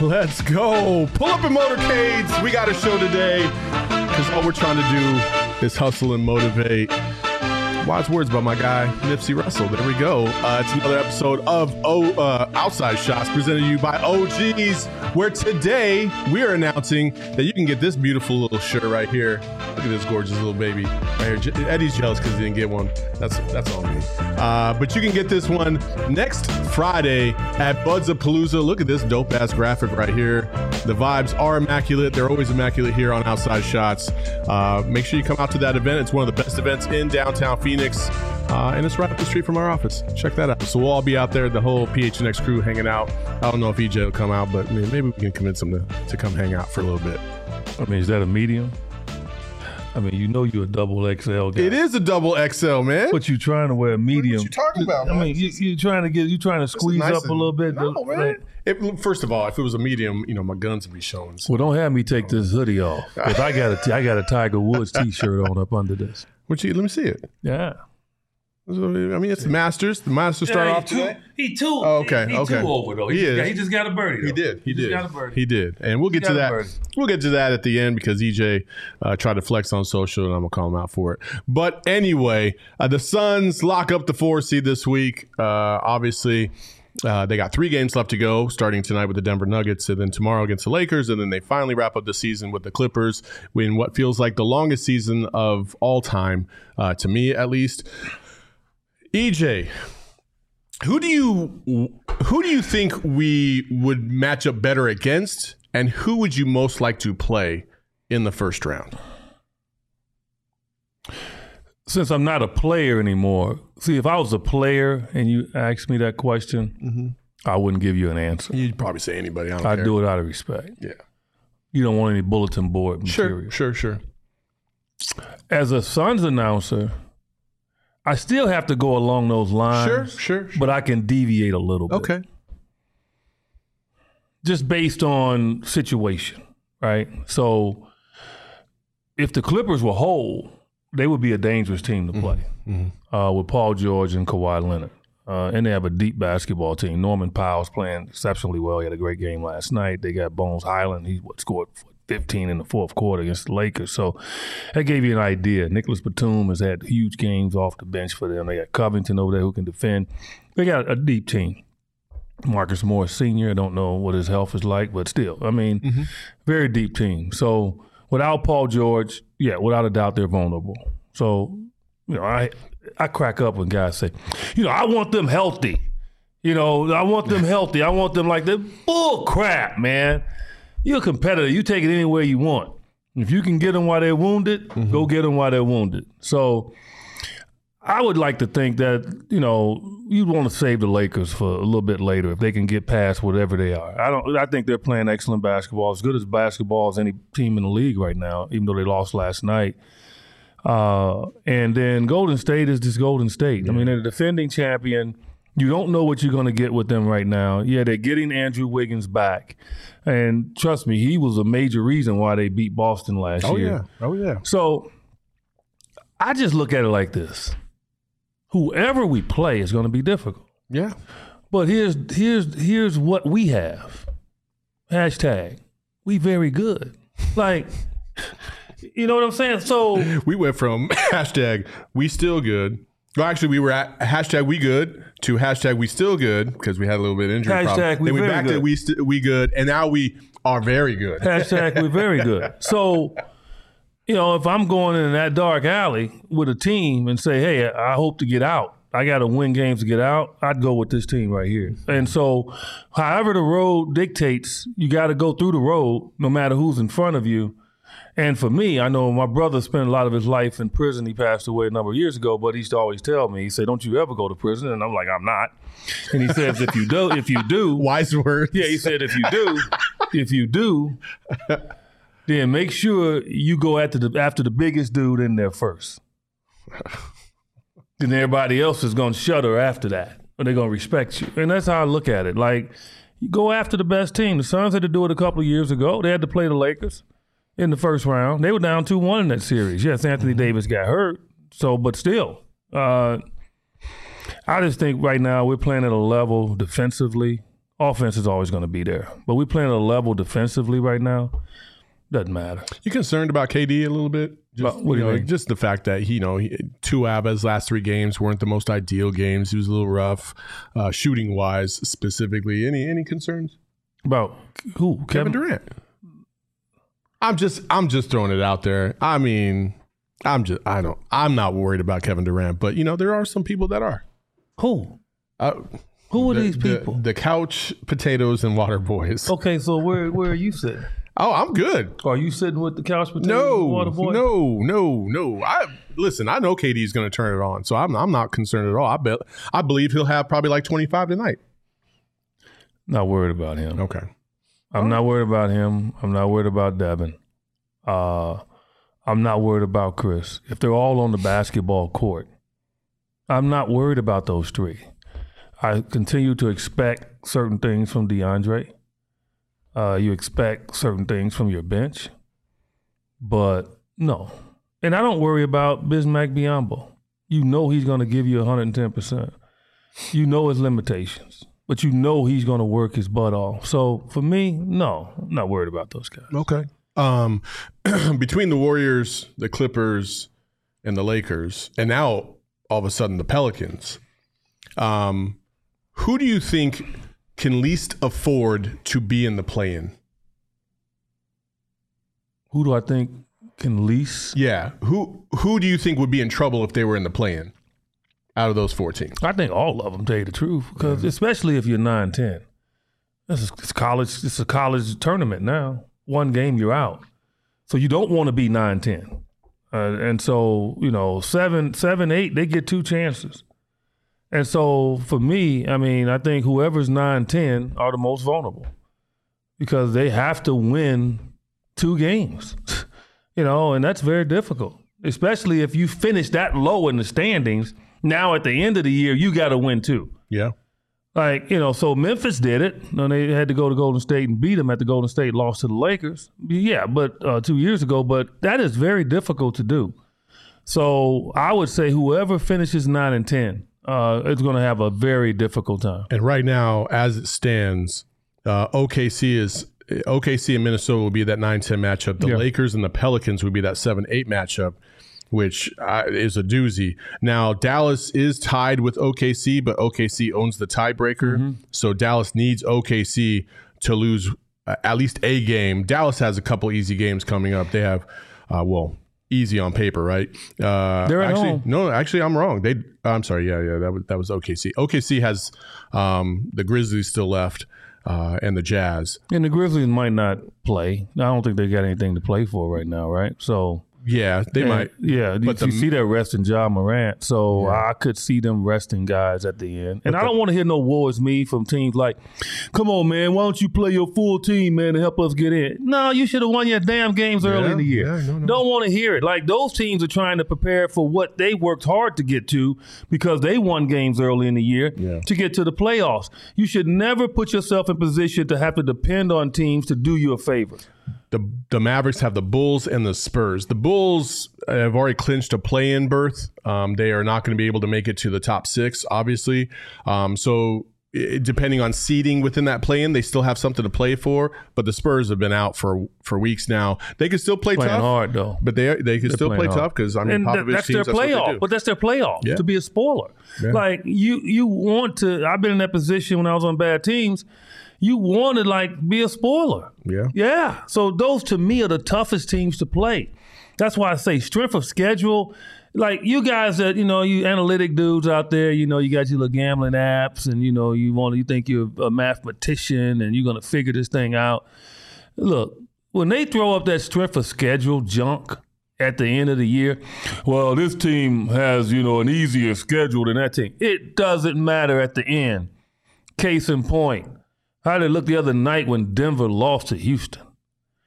Let's go. Pull up in motorcades. We got a show today because all we're trying to do is hustle and motivate. Wise words by my guy Nipsey Hussle. There we go. Uh, it's another episode of O uh, Outside Shots presented to you by OGs, where today we are announcing that you can get this beautiful little shirt right here. Look at this gorgeous little baby right here. Eddie's jealous because he didn't get one. That's that's on me. Uh, but you can get this one next Friday at Buds of Palooza. Look at this dope ass graphic right here. The vibes are immaculate. They're always immaculate here on Outside Shots. Uh, make sure you come out to that event. It's one of the best events in downtown Phoenix. Uh, and it's right up the street from our office. Check that out. So we'll all be out there, the whole PHNX crew hanging out. I don't know if EJ will come out, but I mean, maybe we can convince him to, to come hang out for a little bit. I mean, is that a medium? I mean, you know you're a double XL guy. It is a double XL, man. But you're trying to wear a medium. What you talking about, I man? mean, you, you're trying to get, you're trying to squeeze nice up a little bit. No, to- man. like- It, first of all, if it was a medium, you know, my guns would be showing. well, don't have me take this hoodie off because I got a, t- I got a Tiger Woods T-shirt on up under this. What you, let me see it. Yeah. I mean, it's the Masters. The Masters start off today. He too. Oh, okay, He, he okay. too over though. He He, is. got- he just got a birdie. He did. He, just did. got a birdie. He did. And we'll get to that. We'll get to that at the end because EJ uh, tried to flex on social, and I'm gonna call him out for it. But anyway, uh, the Suns lock up the four seed this week. Uh, obviously. Uh, they got three games left to go, starting tonight with the Denver Nuggets, and then tomorrow against the Lakers, and then they finally wrap up the season with the Clippers in what feels like the longest season of all time, uh, to me at least. EJ, who do you who do you think we would match up better against, and who would you most like to play in the first round? Since I'm not a player anymore, see if I was a player and you asked me that question, Mm-hmm. I wouldn't give you an answer. You'd probably say anybody. I care. do it out of respect. Yeah, You don't want any bulletin board material. sure, sure, sure. As a Suns announcer, I still have to go along those lines. Sure, sure, sure. But I can deviate a little bit. Okay. Just based on situation, right? So if the Clippers were whole, they would be a dangerous team to play uh, with Paul George and Kawhi Leonard. Uh, and they have a deep basketball team. Norman Powell's playing exceptionally well. He had a great game last night. They got Bones Hyland. He what, scored 15 in the fourth quarter against the Lakers. So that gave you an idea. Nicolas Batum has had huge games off the bench for them. They got Covington over there who can defend. They got a deep team. Marcus Morris Sr., I don't know what his health is like, but still, I mean, very deep team. So without Paul George, yeah, without a doubt, they're vulnerable. So, you know, I I crack up when guys say, you know, I want them healthy. You know, I want them healthy. I want them like that. Bull crap, man. You're a competitor. You take it anywhere you want. If you can get them while they're wounded, go mm-hmm. get them while they're wounded. So I would like to think that you know you'd want to save the Lakers for a little bit later if they can get past whatever they are. I don't. I think they're playing excellent basketball, as good as basketball as any team in the league right now. Even though they lost last night, uh, and then Golden State is just Golden State. I mean, they're the defending champion. You don't know what you're going to get with them right now. Yeah, they're getting Andrew Wiggins back, and trust me, he was a major reason why they beat Boston last Oh year. yeah. Oh yeah. So I just look at it like this: whoever we play is going to be difficult. Yeah. But here's here's here's what we have. Hashtag we very good. Like you know what I'm saying? So We went from hashtag we still good Well, actually, we were at hashtag we good to hashtag we still good because we had a little bit of injury Hashtag problem. we then we back to we st- we good, and now we are very good. Hashtag we're very good. So, you know, if I'm going in that dark alley with a team and say, hey, I hope to get out, I got to win games to get out, I'd go with this team right here. And so, however the road dictates, you got to go through the road no matter who's in front of you. And for me, I know my brother spent a lot of his life in prison. He passed away a number of years ago, but he used to always tell me, he said, Don't you ever go to prison? And I'm like, I'm not. And he says, if you do, if you do, Wise words. yeah, he said if you do, if you do, then make sure you go after the after the biggest dude in there first. then everybody else is gonna shudder after that. Or they're gonna respect you. And that's how I look at it. Like you go after the best team. The Suns had to do it a couple of years ago. They had to play the Lakers in the first round. They were down two one in that series. Yes, Anthony Davis got hurt. So but still. Uh I just think right now we're playing at a level defensively. Offense is always going to be there, but we're playing at a level defensively right now. Doesn't matter. You concerned about KD a little bit? Just, you know, mean? just the fact that he, you know, he, two his last three games weren't the most ideal games. He was a little rough, uh, shooting wise specifically. Any any concerns? About who? Kevin Durant. I'm just I'm just throwing it out there. I mean, I'm just I don't I'm not worried about Kevin Durant, but you know there are some people that are. Who? Uh, Who are the, these the- people? The, couch potatoes and water boys. okay, so where where are you sitting? Oh, I'm good. Are you sitting with the couch potatoes? No, water boy? no, no, no. I listen. I know KD's going to turn it on, so I'm I'm not concerned at all. I bet I believe he'll have probably like 25 tonight. Not worried about him. Okay. I'm not worried about him. I'm not worried about Devin. Uh, I'm not worried about Chris. If they're all on the basketball court, I'm not worried about those three. I continue to expect certain things from DeAndre. Uh, you expect certain things from your bench, but no. And I don't worry about Bismack Biyombo. You know he's going to give you 110%. You know his limitations, but you know he's going to work his butt off. So for me, no, I'm not worried about those guys. Okay. Um, between the Warriors, the Clippers, and the Lakers, and now all of a sudden the Pelicans, um, who do you think can least afford to be in the play-in? Who do I think can least? Yeah. Who who do you think would be in trouble if they were in the play-in? Out of those four teams. I think all of them, tell you the truth, because especially if you're 9 10. This is it's college. It's a college tournament now. One game, you're out. So you don't want to be 9 10. Uh, and so, you know, seven, seven, eight, they get two chances. And so for me, I mean, I think whoever's 9 10 are the most vulnerable because they have to win two games, you know, and that's very difficult, especially if you finish that low in the standings. Now at the end of the year, you got to win two. Yeah. Like, you know, so Memphis did it. And they had to go to Golden State and beat them at the Golden State lost to the Lakers. Yeah, but uh, two years ago. But that is very difficult to do. So I would say whoever finishes 9 and 10 uh, is going to have a very difficult time. And right now, as it stands, uh, OKC is OKC and Minnesota will be that 9-10 matchup. The Yeah. Lakers and the Pelicans would be that 7-8 matchup, which uh, is a doozy. Now, Dallas is tied with OKC, but OKC owns the tiebreaker. So Dallas needs OKC to lose uh, at least a game. Dallas has a couple easy games coming up. They have, uh, well, easy on paper, right? Uh, They're at actually, home. no, actually, I'm wrong. They, I'm sorry. Yeah, yeah, that was that was OKC. OKC has um, the Grizzlies still left uh, and the Jazz. And the Grizzlies might not play. I don't think they got anything to play for right now, right? So Yeah, they And, might. Yeah, But but you the- see that resting Ja Morant, so I could see them resting guys at the end. And I don't want to hear no "woe is me" from teams like, "Come on, man, why don't you play your full team, man, to help us get in?" No, you should have won your damn games early in the year. yeah, no, no. Don't want to hear it. Like those teams are trying to prepare for what they worked hard to get to because they won games early in the year Yeah. to get to the playoffs. You should never put yourself in position to have to depend on teams to do you a favor. The the Mavericks have the Bulls and the Spurs. The Bulls have already clinched a play-in berth. Um, they are not going to be able to make it to the top six, obviously. Um, so depending on seeding within that play-in, they still have something to play for. But the Spurs have been out for for weeks now. They can still play playing tough, hard though. but they they can They're still play hard. tough because I mean and Popovich that- that's teams, their that's what they playoff. do. But that's their playoff Yeah. to be a spoiler. Yeah. Like you, you want to. I've been in that position when I was on bad teams. You want to like be a spoiler. Yeah. Yeah. So those to me are the toughest teams to play. That's why I say strength of schedule. Like you guys that you know, you analytic dudes out there, you know, you got your little gambling apps, and you know, you want you think you're a mathematician and you're gonna figure this thing out. Look, when they throw up that strength of schedule junk at the end of the year, well, this team has you know an easier schedule than that team. It doesn't matter at the end. Case in point, how did it look the other night when Denver lost to Houston?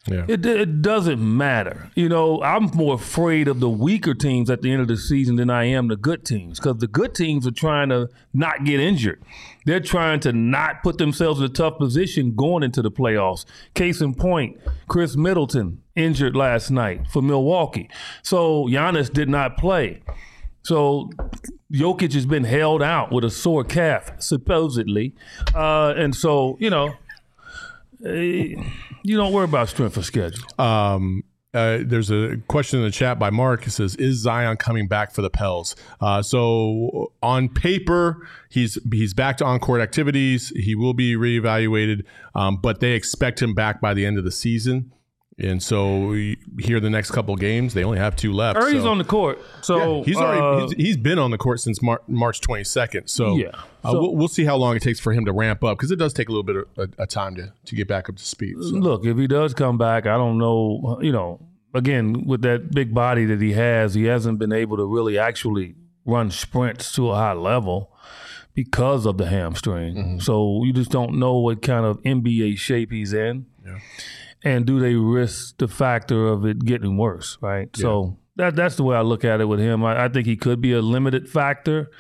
Yeah. It, it doesn't matter. You know, I'm more afraid of the weaker teams at the end of the season than I am the good teams because the good teams are trying to not get injured. They're trying to not put themselves in a tough position going into the playoffs. Case in point, Khris Middleton injured last night for Milwaukee. So Giannis did not play. So Jokic has been held out with a sore calf, supposedly. Uh, and so, you know, eh, you don't worry about strength of schedule. Um, uh, there's a question in the chat by Mark. It says, "Is Zion coming back for the Pels?" Uh, so on paper, he's he's back to on-court activities. He will be reevaluated, um, but they expect him back by the end of the season. And so we- here, the next couple games, they only have two left. Or he's so- on the court. So Yeah, he's already uh, he's, he's been on the court since Mar- March 22nd. So, Yeah. uh, So- we'll, we'll see how long it takes for him to ramp up because it does take a little bit of a, a time to, to get back up to speed. So. look, if he does come back, I don't know. You know, again, with that big body that he has, he hasn't been able to really actually run sprints to a high level because of the hamstring. Mm-hmm. So you just don't know what kind of NBA shape he's in. And do they risk the factor of it getting worse, right? So that that's the way I look at it with him. I, I think he could be a limited factor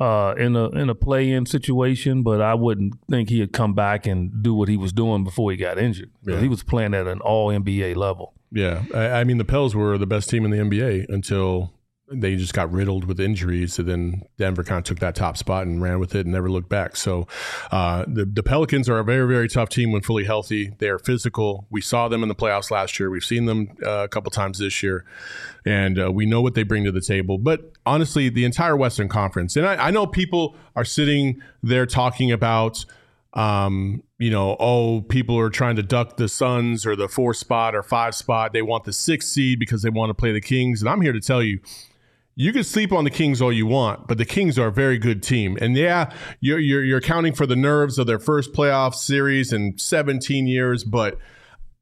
uh, in a in a play in situation, but I wouldn't think he'd come back and do what he was doing before he got injured. Yeah. He was playing at an all NBA level. Yeah, I, I mean the Pels were the best team in the NBA until they just got riddled with injuries, and then Denver kind of took that top spot and ran with it and never looked back. So uh, the the Pelicans are a very very tough team when fully healthy. They are physical. We saw them in the playoffs last year. We've seen them uh, a couple times this year, and uh, we know what they bring to the table. But honestly, the entire Western Conference, and I, I know people are sitting there talking about um, you know, oh, people are trying to duck the Suns or the four spot or five spot. They want the six seed because they want to play the Kings. And I'm here to tell you, you can sleep on the Kings all you want, but the Kings are a very good team. And yeah, you're you're, you're accounting for the nerves of their first playoff series in 17 years, but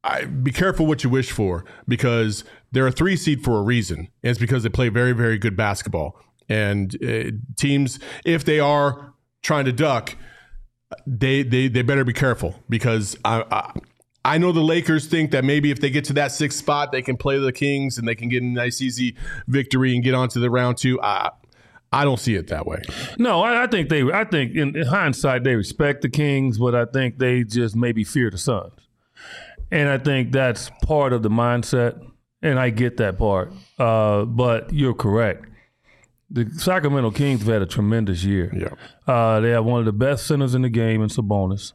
I, be careful what you wish for because they're a three seed for a reason. And it's because they play very, very good basketball. And uh, teams, if they are trying to duck, they they they better be careful because I, I I know the Lakers think that maybe if they get to that sixth spot, they can play the Kings and they can get a nice easy victory and get on to the round two. I I don't see it that way. No, I, I think they. I think in, in hindsight they respect the Kings, but I think they just maybe fear the Suns, and I think that's part of the mindset, and I get that part. Uh, but you're correct. The Sacramento Kings have had a tremendous year. Yeah. Uh, they have one of the best centers in the game in Sabonis,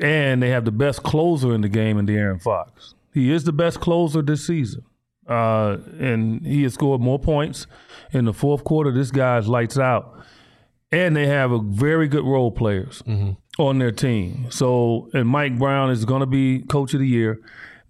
and they have the best closer in the game in De'Aaron Fox. He is the best closer this season, uh, and he has scored more points in the fourth quarter. This guy's lights out, and they have a very good role players on their team. So, and Mike Brown is going to be coach of the year.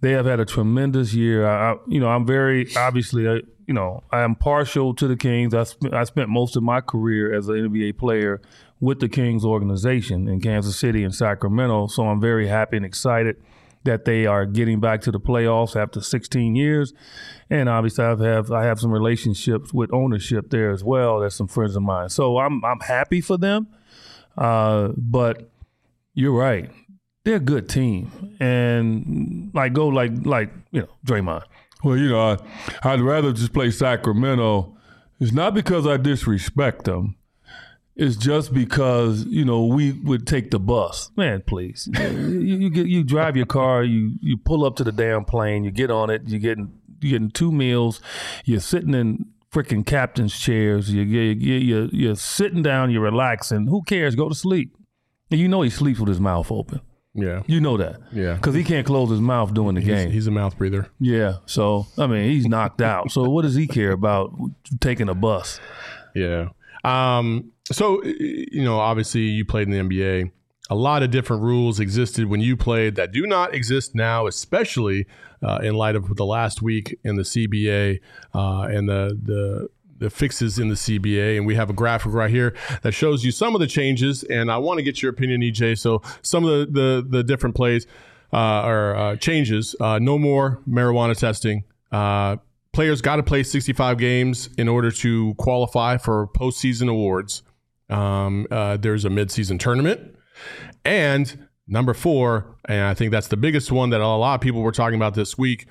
They have had a tremendous year. I, I- you know, I'm very obviously, I, you know, I am partial to the Kings. I, sp- I spent most of my career as an NBA player with the Kings organization in Kansas City and Sacramento. So I'm very happy and excited that they are getting back to the playoffs after 16 years. And obviously, I have I have some relationships with ownership there as well. That's some friends of mine. So I'm I'm happy for them. Uh, but you're right. They're a good team, and like go like like you know Draymond. Well, you know, I, I'd rather just play Sacramento. It's not because I disrespect them. It's just because you know we would take the bus, man. Please, you, you get you drive your car, you you pull up to the damn plane, you get on it, you getting you getting two meals, you're sitting in freaking captain's chairs, you you you you're, you're sitting down, you're relaxing. Who cares? Go to sleep. And you know he sleeps with his mouth open. Yeah. You know that. Yeah. Because he can't close his mouth during the He's, game. he's a mouth breather. yeah. So, I mean, he's knocked out. So, what does he care about taking a bus? Yeah. Um, so, you know, obviously you played in the NBA. A lot of different rules existed when you played that do not exist now, especially uh, in light of the last week in the CBA uh, and the, the the fixes in the CBA, and we have a graphic right here that shows you some of the changes. And I want to get your opinion, EJ. So some of the the, the different plays uh, or uh, changes. Uh, no more marijuana testing. Uh, players got to play 65 games in order to qualify for postseason awards. Um, uh, there's a midseason tournament, and number four, and I think that's the biggest one that a lot of people were talking about this week.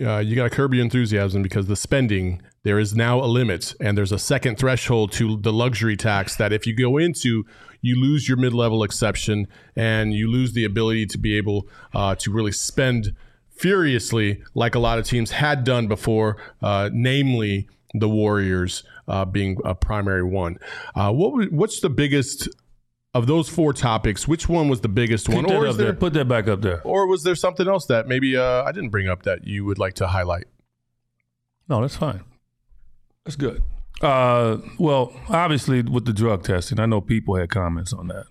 Uh, you got to curb your enthusiasm because the spending there is now a limit, and there's a second threshold to the luxury tax that if you go into, you lose your mid-level exception and you lose the ability to be able uh, to really spend furiously like a lot of teams had done before, uh, namely the Warriors uh, being a primary one. Uh, what what's the biggest of those four topics? Which one was the biggest one, that or is there. there, Put that back up there. or was there something else that maybe uh, I didn't bring up that you would like to highlight? No, that's fine. That's good. Uh, well, obviously with the drug testing, I know people had comments on that,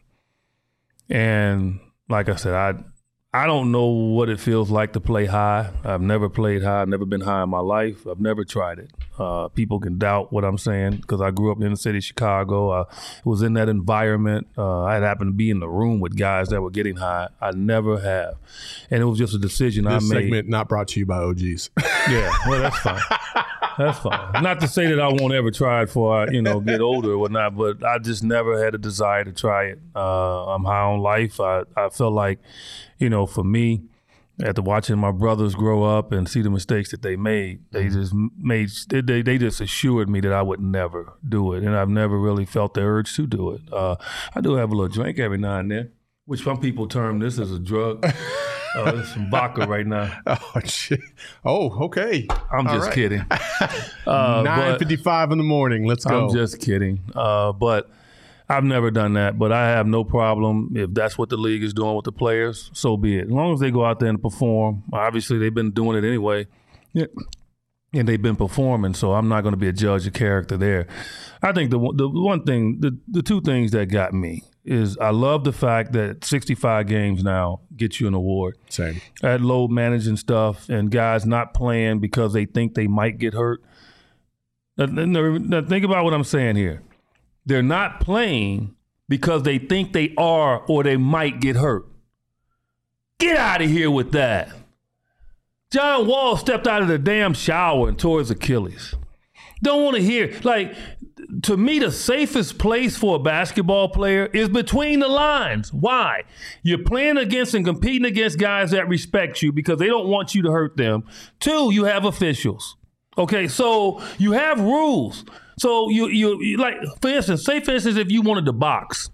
and like I said, I I don't know what it feels like to play high. I've never played high. I've never been high in my life. I've never tried it. Uh, people can doubt what I'm saying because I grew up in the city of Chicago. I was in that environment. Uh, I happened to be in the room with guys that were getting high. I never have, and it was just a decision This I made. segment not brought to you by OGs. Yeah, well, that's fine. That's fine. Not to say that I won't ever try it for I, you know, get older or whatnot, but I just never had a desire to try it. Uh, I'm high on life. I, I felt like, you know, for me, after watching my brothers grow up and see the mistakes that they made, they just made they they just assured me that I would never do it, and I've never really felt the urge to do it. Uh, I do have a little drink every now and then, which some people term this as a drug. uh, there's some vodka right now. oh shit! Oh, okay. I'm All just right. kidding. Uh, Nine fifty-five in the morning. Let's go. I'm just kidding. Uh, but I've never done that. But I have no problem if that's what the league is doing with the players. So be it. As long as they go out there and perform. Obviously, they've been doing it anyway. Yeah. And they've been performing, so I'm not going to be a judge of character there. I think the one- the one thing, the the two things that got me is I love the fact that 65 games now get you an award Same. at load managing stuff and guys not playing because they think they might get hurt. Now, now- now think about what I'm saying here. They're not playing because they think they are or they might get hurt. Get out of here with that. John Wall stepped out of the damn shower and tore his Achilles. Don't want to hear like to me the safest place for a basketball player is between the lines. Why? You're playing against and competing against guys that respect you because they don't want you to hurt them. Two, you have officials. Okay, so you have rules. So you you, you like for instance, say for instance if you wanted to box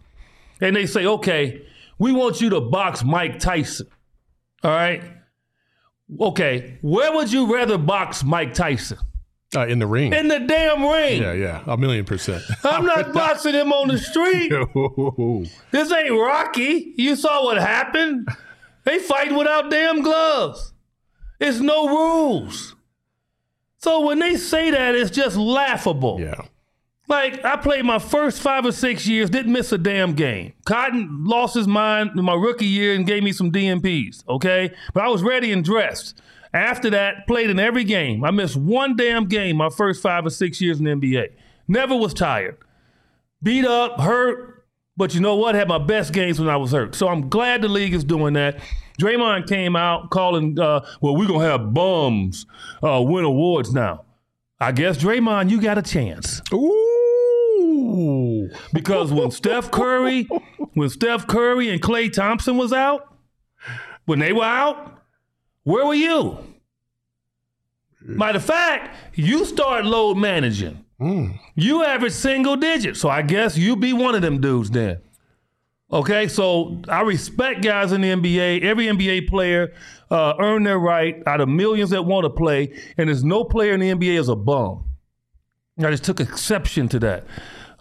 and they say, "Okay, we want you to box Mike Tyson." All right? Okay, where would you rather box Mike Tyson? Uh, in the ring. In the damn ring. yeah, yeah, a million percent. I'm not boxing him on the street. This ain't Rocky. You saw what happened. They fight without damn gloves. It's no rules. So when they say that, it's just laughable. yeah. Like I played my first five or six years, didn't miss a damn game. Cotton lost his mind in my rookie year and gave me some DNPs. Okay, but I was ready and dressed. After that, played in every game. I missed one damn game my first five or six years in the NBA. Never was tired. Beat up, hurt, but you know what? Had my best games when I was hurt. So I'm glad the league is doing that. Draymond came out calling, uh, well, we're gonna have bums uh, win awards now. I guess Draymond, you got a chance. Ooh. Because when Steph Curry, when Steph Curry and Klay Thompson was out, when they were out, where were you? Matter of fact, you start load managing. You average single digits. So I guess you be one of them dudes then. Okay, so I respect guys in the NBA. Every NBA player uh, earned their right out of millions that want to play, and there's no player in the NBA is a bum. I just took exception to that.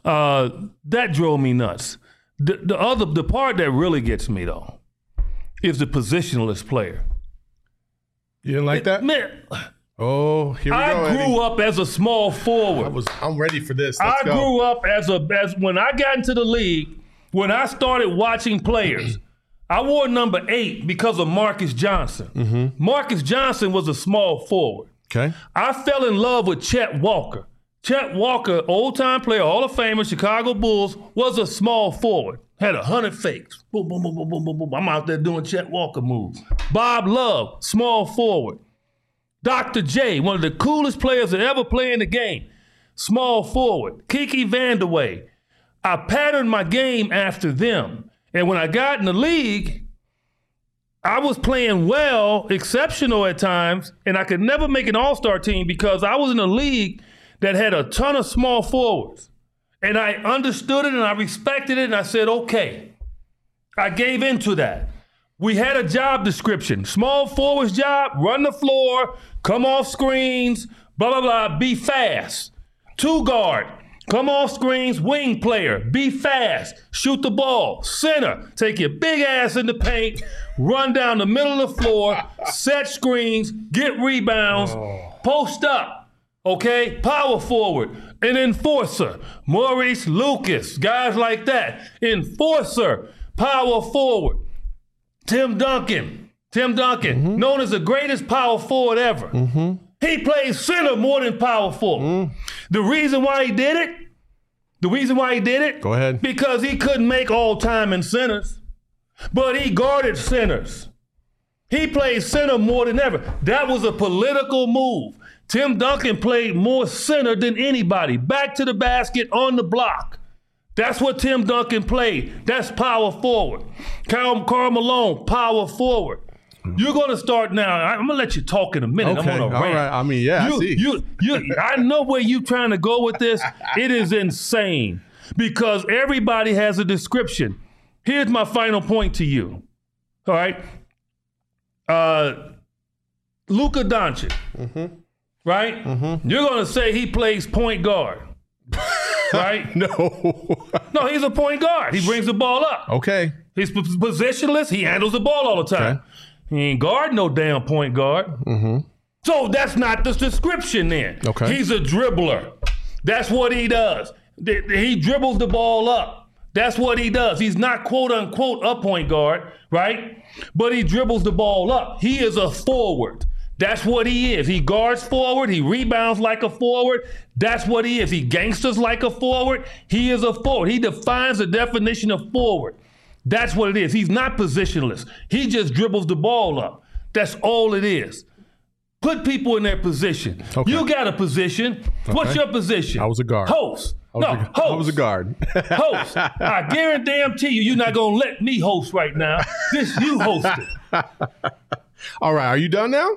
Uh, that drove me nuts. The, the other the part that really gets me though is the positionless player. You didn't like that? Man, Oh, here we I go. I grew Eddie. up as a small forward. I was. I'm ready for this. Let's I go. grew up as a as when I got into the league, when I started watching players, I wore number eight because of Marques Johnson. Mm-hmm. Marques Johnson was a small forward. Okay. I fell in love with Chet Walker. Chet Walker, old time player, Hall of Famer, Chicago Bulls, was a small forward. Had a hundred fakes. Boom, boom, boom, boom, boom, boom, boom. I'm out there doing Chet Walker moves. Bob Love, small forward. Dr. J, one of the coolest players to ever play in the game, small forward. Kiki Vandeweghe. I patterned my game after them. And when I got in the league, I was playing well, exceptional at times, and I could never make an all star team because I was in a league that had a ton of small forwards. And I understood it and I respected it, and I said, okay. I gave into that. We had a job description small forwards job, run the floor, come off screens, blah, blah, blah, be fast. Two guard, come off screens, wing player, be fast, shoot the ball. Center, take your big ass in the paint, run down the middle of the floor, set screens, get rebounds, oh. post up. Okay, power forward, an enforcer, Maurice Lucas, guys like that. Enforcer, power forward. Tim Duncan, Tim Duncan, mm-hmm. known as the greatest power forward ever. Mm-hmm. He plays center more than power forward. Mm. The reason why he did it, the reason why he did it, Go ahead. because he couldn't make all time in centers, but he guarded centers. He played center more than ever. That was a political move. Tim Duncan played more center than anybody. Back to the basket on the block. That's what Tim Duncan played. That's power forward. Carl, Karl Malone, power forward. You're going to start now. I- I'm going to let you talk in a minute. Okay. I'm All on a rant. right. I mean, yeah, I see. You, you, I know where you're trying to go with this. It is insane because everybody has a description. Here's my final point to you. All right. Uh, Luka Doncic. Mm-hmm. Right? Mm-hmm. You're going to say he plays point guard. right? no. No, he's a point guard. He brings the ball up. okay. He's p- positionless. He handles the ball all the time. Okay. He ain't guard no damn point guard. Mm-hmm. So that's not the description then. Okay. He's a dribbler. That's what he does. He dribbles the ball up. That's what he does. He's not quote unquote a point guard, right? But he dribbles the ball up. He is a forward. That's what he is. He guards forward. He rebounds like a forward. That's what he is. He gangsters like a forward. He is a forward. He defines the definition of forward. That's what it is. He's not positionless. He just dribbles the ball up. That's all it is. Put people in their position. Okay. You got a position. What's your position? I was a guard. Host. I no, a, host. I was a guard. Host. I guarantee you, you're not gonna let me host right now. This you hosted. All right, are you done now?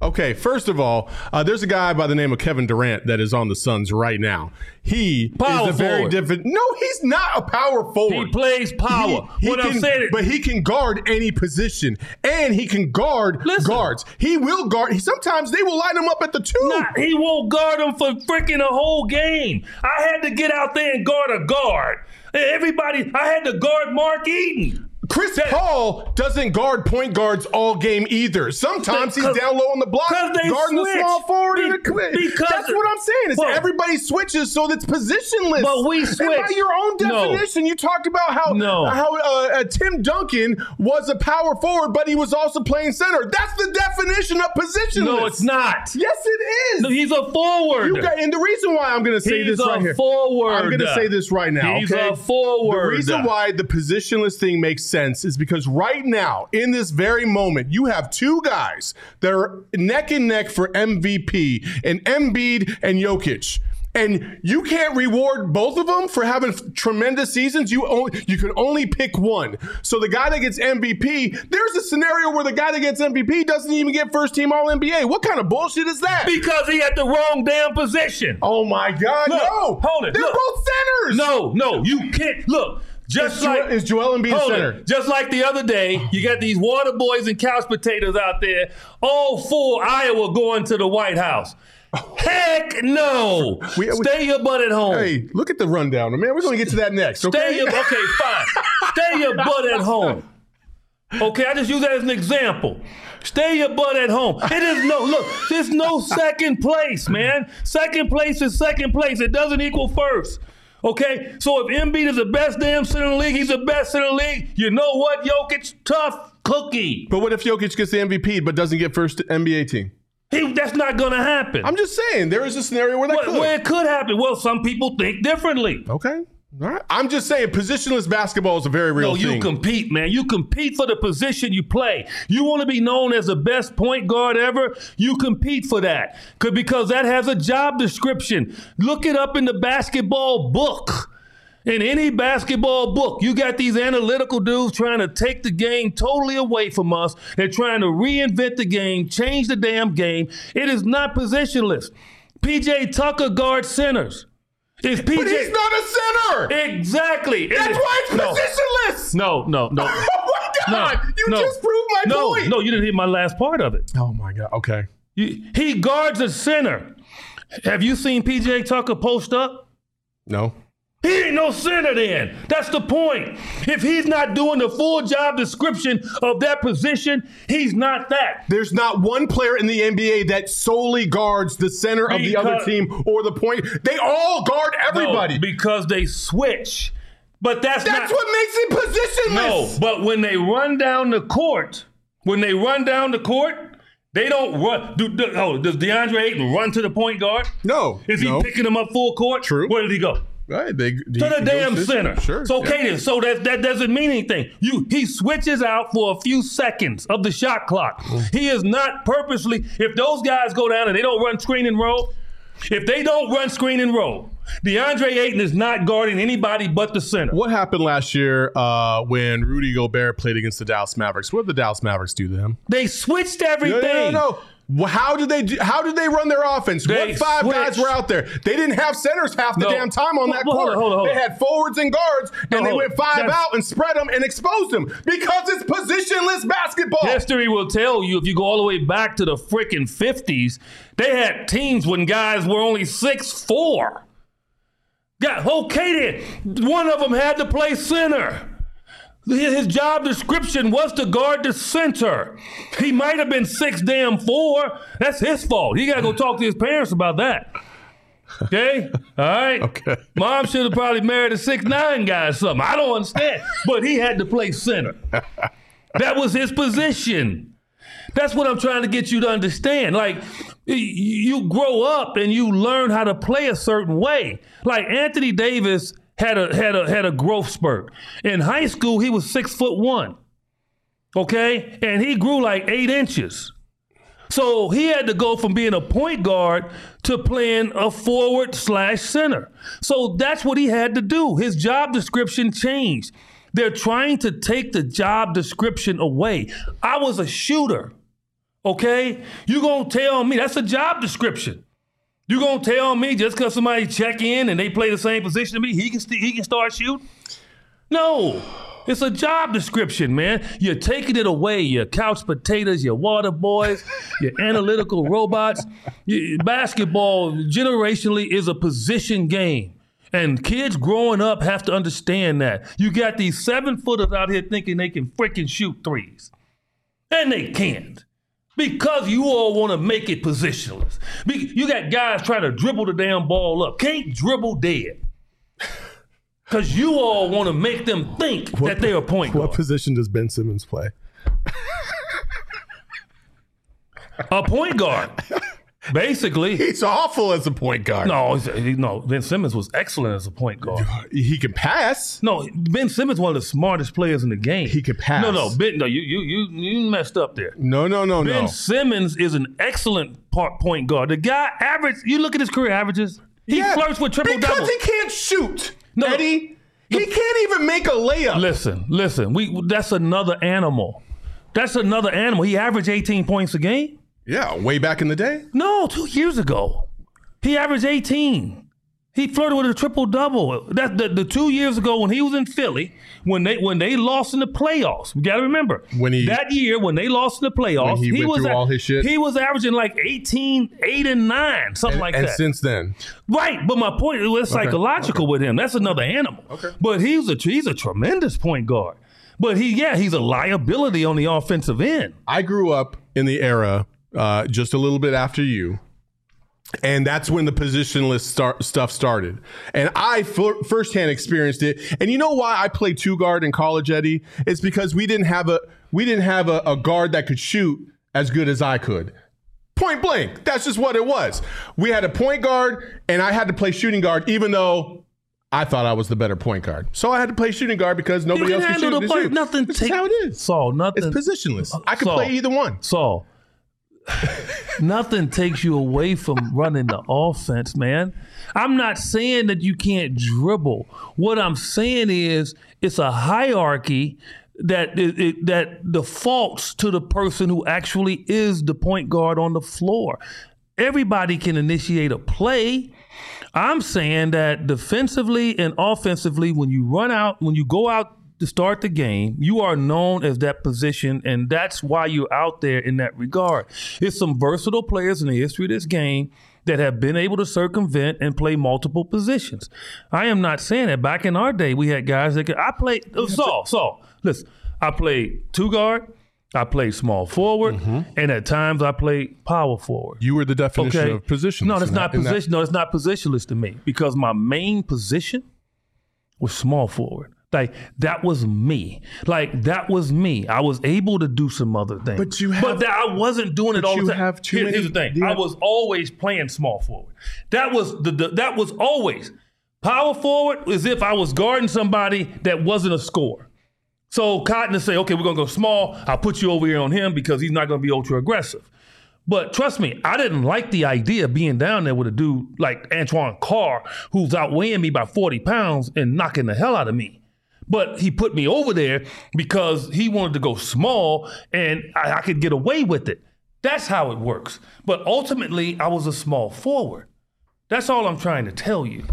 Okay, first of all, uh, there's a guy by the name of Kevin Durant that is on the Suns right now. He Power is a very different. No, he's not a power forward. He plays power. He- he what I'm saying but he can guard any position, and he can guard Listen. guards. He will guard. He, sometimes they will line him up at the two. Nah, he won't guard him for freaking a whole game. I had to get out there and guard a guard. Everybody, I had to guard Mark Eaton. Chris That- Paul doesn't guard point guards all game either. Sometimes he's down low on the block, guarding the small forward. and Be- the, because- that's what I'm saying. Is Well- everybody switches so that's positionless. But we And by your own No. definition, you talked about how No. how uh, uh, Tim Duncan was a power forward, but he was also playing center. That's the definition of positionless. No, it's not. Yes, it is. No, He's a forward. You got, and the reason why I'm going to say He's this a right here, forward. I'm going to say this right now. He's okay? a forward. The reason why the positionless thing makes sense is because right now, in this very moment, you have two guys that are neck and neck for MVP, and Embiid and Jokic. And you can't reward both of them for having f- tremendous seasons. You only, you can only pick one. So the guy that gets MVP, there's a scenario where the guy that gets MVP doesn't even get first team All NBA. What kind of bullshit is that? Because he had the wrong damn position. oh my God, Look, no! hold it, They're look. both centers. No, no, you can't. Look, Just Is like is Joel Embiid center? it. Just like the other day, you got these water boys and couch potatoes out there. All four Iowa going to the White House. Heck no! We- we- Stay your butt at home. Hey, look at the rundown, man. We're going to get to that next. Stay Okay. your okay, fine. Stay your butt at home. Okay, I just use that as an example. Stay your butt at home. It is no look. There's no second place, man. Second place is second place. It doesn't equal first. Okay, so if Embiid is the best damn center in the league, he's the best center in the league. You know what, Jokic? Tough cookie. But what if Jokic gets the MVP but doesn't get first NBA team? He, that's not gonna happen. I'm just saying there is a scenario where that could. where it could happen. Well, some people think differently. okay. Right. I'm just saying positionless basketball is a very real No, you thing. compete, man. You compete for the position you play. You want to be known as the best point guard ever. You compete for that 'Cause- because that has a job description. Look it up in the basketball book. In any basketball book, you got these analytical dudes trying to take the game totally away from us. They're trying to reinvent the game, change the damn game. It is not positionless. PJ Tucker guards centers. Is PJ but he's not a center. exactly? That's is- why it's No. positionless. No, no, no. Oh my God! you just proved my no, point. No, you didn't hear my last part of it. Oh my God. Okay. You- he guards a center. Have you seen PJ Tucker post up? No. He ain't no center then. That's the point. If he's not doing the full job description of that position, he's not that. There's not one player in the NBA that solely guards the center of the other team or the point. They all guard everybody. No, because they switch. But that's, That's not, what makes it No, positionless. but when they run down the court, when they run down the court, they don't run. Do, do- oh, does DeAndre Ayton run to the point guard? No. Is he no. picking them up full court? True. Where did he go? Right. They, To the damn center. Sure. So okay yeah. then. So that that doesn't mean anything. You he switches out for a few seconds of the shot clock. He is not purposely. If those guys go down and they don't run screen and roll, if they don't run screen and roll, DeAndre Ayton is not guarding anybody but the center. What happened last year uh, when Rudy Gobert played against the Dallas Mavericks? What did the Dallas Mavericks do to him? They switched everything. no, no, no. Well, How did they do, how did they run their offense? They what five guys were out there? They didn't have centers half the No. damn time on that Well, hold court. on, hold on, hold they had forwards and guards, and they went five That's- out and spread them and exposed them because it's positionless basketball. History will tell you if you go all the way back to the freaking 50s, they had teams when guys were only six four. Got okay then. One of them had to play center. His his job description was to guard the center. He might have been six damn four. That's his fault. He gotta go talk to his parents about that. Okay? All right. Okay. Mom should have probably married a six nine guy or something. I don't understand. But he had to play center. That was his position. That's what I'm trying to get you to understand. Like, you grow up and you learn how to play a certain way. Like Anthony Davis had a had a had a growth spurt. In high school, he was six foot one. Okay, and he grew like eight inches. So he had to go from being a point guard to playing a forward slash center. So that's what he had to do. His job description changed. They're trying to take the job description away. I was a shooter. Okay? You're gonna tell me that's a job description. You gonna tell me just because somebody check in and they play the same position to me, he can st- he can start shooting? No. It's a job description, man. You're taking it away. Your couch potatoes, your water boys, your analytical robots. Basketball generationally is a position game. And kids growing up have to understand that. You got these seven footers out here thinking they can freaking shoot threes. And they can't. Because you all want to make it positionless. Be- You got guys trying to dribble the damn ball up. Can't dribble dead. Because you all want to make them think that they're a point what guard. position does Ben Simmons play? a point guard. Basically. He's awful as a point guard. No, he- no. Ben Simmons was excellent as a point guard. He can pass. No, Ben Simmons one of the smartest players in the game. He could pass. No, no, Ben. No, you you you you messed up there. No, no, no, Ben no. Ben Simmons is an excellent part point guard. The guy average. You look at his career averages. He Yeah, flirts with triple because doubles. he can't shoot. No. Eddie, he can't even make a layup. Listen, listen. We that's another animal. That's another animal. He averaged 18 points a game. Yeah, way back in the day. No, two years ago. He averaged 18. He flirted with a triple double. That the, the two years ago when he was in Philly, when they when they lost in the playoffs. We got to remember When he- that year when they lost in the playoffs, he went was all his shit? He was averaging like 18, 8 and nine, something And, like and that. And since then, Right, but my point is it's psychological with him. That's another animal. Okay. But he's a he's a tremendous point guard. But he yeah, he's a liability on the offensive end. I grew up in the era uh, just a little bit after you. And that's when the positionless start, stuff started. And I f- firsthand experienced it. And you know why I played two guard in college, Eddie? It's because we didn't have a we didn't have a, a guard that could shoot as good as I could. Point blank. That's just what it was. We had a point guard, and I had to play shooting guard, even though I thought I was the better point guard. So I had to play shooting guard because nobody else could shoot. the to play. shoot. Nothing This take- how it is. Saul, nothing It's positionless. I could Saul. play either one. Saul, nothing takes you away from running the offense, man. I'm not saying that you can't dribble. What I'm saying is it's a hierarchy that it, it- that defaults to the person who actually is the point guard on the floor. Everybody can initiate a play. I'm saying that defensively and offensively, when you run out, when you go out to start the game, you are known as that position, and that's why you're out there in that regard. It's some versatile players in the history of this game that have been able to circumvent and play multiple positions. I am not saying that. Back in our day, we had guys that could. I played. Oh, Saul, Saul, listen. I played two guard. I played small forward, mm-hmm. and at times I played power forward. You were the definition Okay. of position. No, that's not position. No, it's not positionless to me because my main position was small forward. Like that was me. Like that was me. I was able to do some other things. But you have- but that I wasn't doing it all the time. have too Here- many- Here's the thing. I was always playing small forward. That was the, the that was always power forward. As if I was guarding somebody that wasn't a scorer. So Cotton to say, okay, we're gonna go small. I'll put you over here on him because he's not gonna be ultra aggressive. But trust me, I didn't like the idea of being down there with a dude like Antoine Carr, who's outweighing me by 40 pounds and knocking the hell out of me. But he put me over there because he wanted to go small and I, I could get away with it. That's how it works. But ultimately, I was a small forward. That's all I'm trying to tell you.